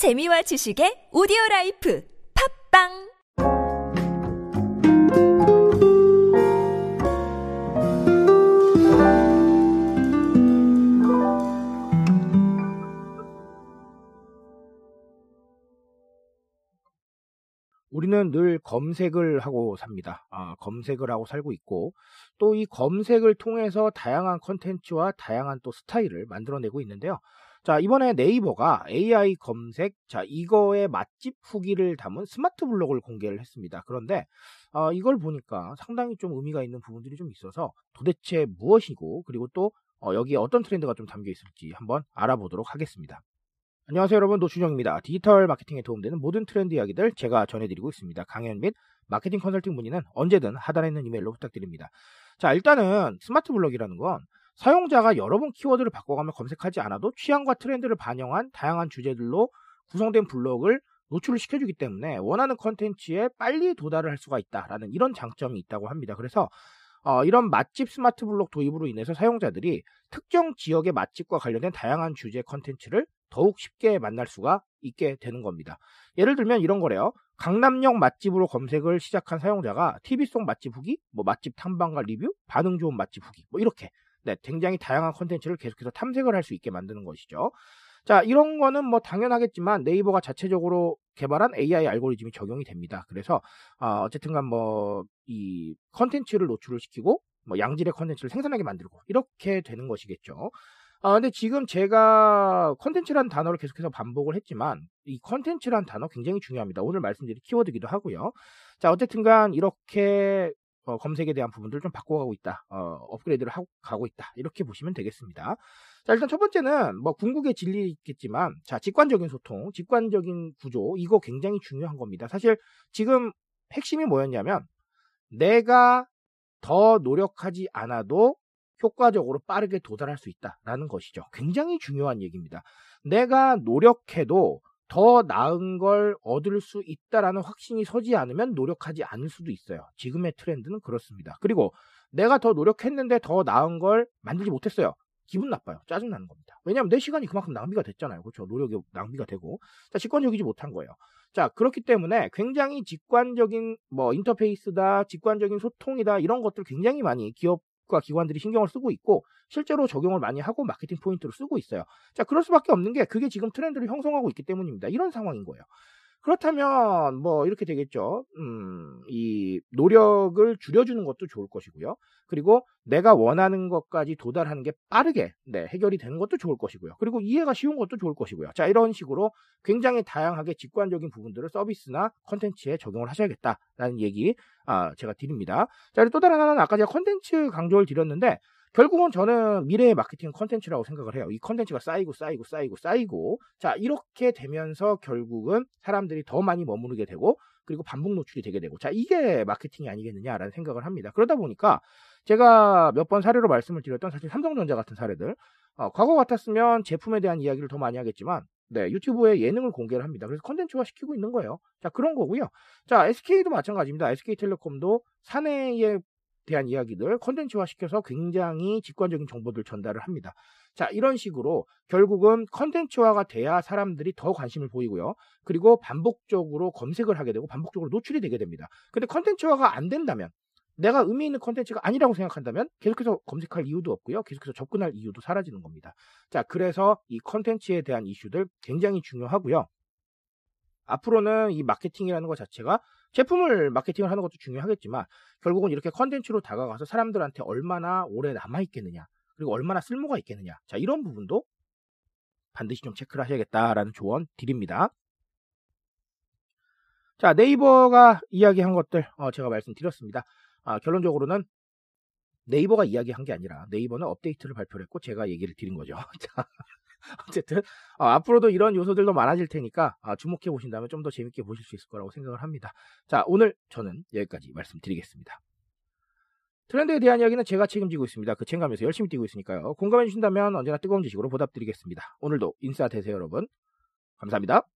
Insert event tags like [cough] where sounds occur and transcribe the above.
재미와 지식의 오디오 라이프 팟빵 우리는 늘 검색을 하고 삽니다. 아, 검색을 하고 살고 있고 또 이 검색을 통해서 다양한 컨텐츠와 다양한 또 스타일을 만들어내고 있는데요. 자, 이번에 네이버가 AI 검색, 자, 이거의 맛집 후기를 담은 스마트 블록을 공개를 했습니다. 그런데, 어, 이걸 보니까 상당히 좀 의미가 있는 부분들이 좀 있어서 도대체 무엇이고, 그리고 또, 어, 여기에 어떤 트렌드가 좀 담겨 있을지 한번 알아보도록 하겠습니다. 안녕하세요 여러분 노준영입니다. 디지털 마케팅에 도움되는 모든 트렌드 이야기들 제가 전해드리고 있습니다. 강연 및 마케팅 컨설팅 문의는 언제든 하단에 있는 이메일로 부탁드립니다. 자 일단은 스마트 블록이라는 건 사용자가 여러 번 키워드를 바꿔가며 검색하지 않아도 취향과 트렌드를 반영한 다양한 주제들로 구성된 블록을 노출을 시켜주기 때문에 원하는 컨텐츠에 빨리 도달을 할 수가 있다라는 이런 장점이 있다고 합니다. 그래서 어, 이런 맛집 스마트 블록 도입으로 인해서 사용자들이 특정 지역의 맛집과 관련된 다양한 주제 컨텐츠를 더욱 쉽게 만날 수가 있게 되는 겁니다. 예를 들면 이런 거래요. 강남역 맛집으로 검색을 시작한 사용자가 TV 속 맛집 후기, 뭐 맛집 탐방과 리뷰, 반응 좋은 맛집 후기, 뭐 이렇게 네, 굉장히 다양한 콘텐츠를 계속해서 탐색을 할 수 있게 만드는 것이죠. 자, 이런 거는 뭐 당연하겠지만 네이버가 자체적으로 개발한 AI 알고리즘이 적용이 됩니다. 그래서 어, 어쨌든간 뭐 이 컨텐츠를 노출을 시키고 뭐 양질의 컨텐츠를 생산하게 만들고 이렇게 되는 것이겠죠. 아, 근데 지금 제가 컨텐츠라는 단어를 계속해서 반복을 했지만 이 컨텐츠라는 단어 굉장히 중요합니다. 오늘 말씀드린 키워드기도 하고요. 자, 어쨌든간 이렇게 어, 검색에 대한 부분들을 좀 바꿔가고 있다. 어, 업그레이드를 하고 가고 있다. 이렇게 보시면 되겠습니다. 자, 일단 첫 번째는 뭐 궁극의 진리겠지만 자, 직관적인 소통, 직관적인 구조 이거 굉장히 중요한 겁니다. 사실 지금 핵심이 뭐였냐면 내가 더 노력하지 않아도 효과적으로 빠르게 도달할 수 있다라는 것이죠. 굉장히 중요한 얘기입니다. 내가 노력해도 더 나은 걸 얻을 수 있다라는 확신이 서지 않으면 노력하지 않을 수도 있어요. 지금의 트렌드는 그렇습니다. 그리고 내가 더 노력했는데 더 나은 걸 만들지 못했어요. 기분 나빠요. 짜증나는 겁니다. 왜냐하면 내 시간이 그만큼 낭비가 됐잖아요. 그렇죠. 노력이 낭비가 되고. 자, 직관적이지 못한 거예요. 자, 그렇기 때문에 굉장히 직관적인 뭐 인터페이스다, 직관적인 소통이다, 이런 것들 굉장히 많이 기업 과 기관들이 신경을 쓰고 있고 실제로 적용을 많이 하고 마케팅 포인트로 쓰고 있어요. 자, 그럴 수밖에 없는 게 그게 지금 트렌드를 형성하고 있기 때문입니다. 이런 상황인 거예요. 그렇다면 뭐 이렇게 되겠죠. 음, 이 노력을 줄여주는 것도 좋을 것이고요. 그리고 내가 원하는 것까지 도달하는 게 빠르게 네, 해결이 되는 것도 좋을 것이고요. 그리고 이해가 쉬운 것도 좋을 것이고요. 자, 이런 식으로 굉장히 다양하게 직관적인 부분들을 서비스나 컨텐츠에 적용을 하셔야겠다라는 얘기 아, 제가 드립니다. 자, 그리고 또 다른 하나는 아까 제가 컨텐츠 강조를 드렸는데 결국은 저는 미래의 마케팅 컨텐츠라고 생각을 해요. 이 컨텐츠가 쌓이고 쌓이고 쌓이고 쌓이고 자 이렇게 되면서 결국은 사람들이 더 많이 머무르게 되고 그리고 반복 노출이 되게 되고 자 이게 마케팅이 아니겠느냐라는 생각을 합니다. 그러다 보니까 제가 몇 번 사례로 말씀을 드렸던 사실 삼성전자 같은 사례들 어, 과거 같았으면 제품에 대한 이야기를 더 많이 하겠지만 네, 유튜브에 예능을 공개를 합니다. 그래서 컨텐츠화 시키고 있는 거예요. 자, 그런 거고요. 자, SK도 마찬가지입니다. SK텔레콤도 사내에 대한 이야기들 컨텐츠화 시켜서 굉장히 직관적인 정보들 전달을 합니다. 자, 이런 식으로 결국은 컨텐츠화가 돼야 사람들이 더 관심을 보이고요. 그리고 반복적으로 검색을 하게 되고 반복적으로 노출이 되게 됩니다. 근데 컨텐츠화가 안 된다면 내가 의미 있는 컨텐츠가 아니라고 생각한다면 계속해서 검색할 이유도 없고요. 계속해서 접근할 이유도 사라지는 겁니다. 자, 그래서 이 컨텐츠에 대한 이슈들 굉장히 중요하고요. 앞으로는 이 마케팅이라는 것 자체가 제품을 마케팅을 하는 것도 중요하겠지만 결국은 이렇게 컨텐츠로 다가가서 사람들한테 얼마나 오래 남아 있겠느냐 그리고 얼마나 쓸모가 있겠느냐 자 이런 부분도 반드시 좀 체크를 하셔야겠다라는 조언 드립니다. 자 네이버가 이야기한 것들 어, 제가 말씀드렸습니다. 아, 결론적으로는 네이버가 이야기한 게 아니라 네이버는 업데이트를 발표를 했고 제가 얘기를 드린 거죠. [laughs] 자, 어쨌든 어, 앞으로도 이런 요소들도 많아질 테니까 어, 주목해 보신다면 좀 더 재밌게 보실 수 있을 거라고 생각을 합니다. 자 오늘 저는 여기까지 말씀드리겠습니다. 트렌드에 대한 이야기는 제가 책임지고 있습니다. 그 책임감에서 열심히 뛰고 있으니까요. 공감해 주신다면 언제나 뜨거운 지식으로 보답드리겠습니다. 오늘도 인싸 되세요 여러분. 감사합니다.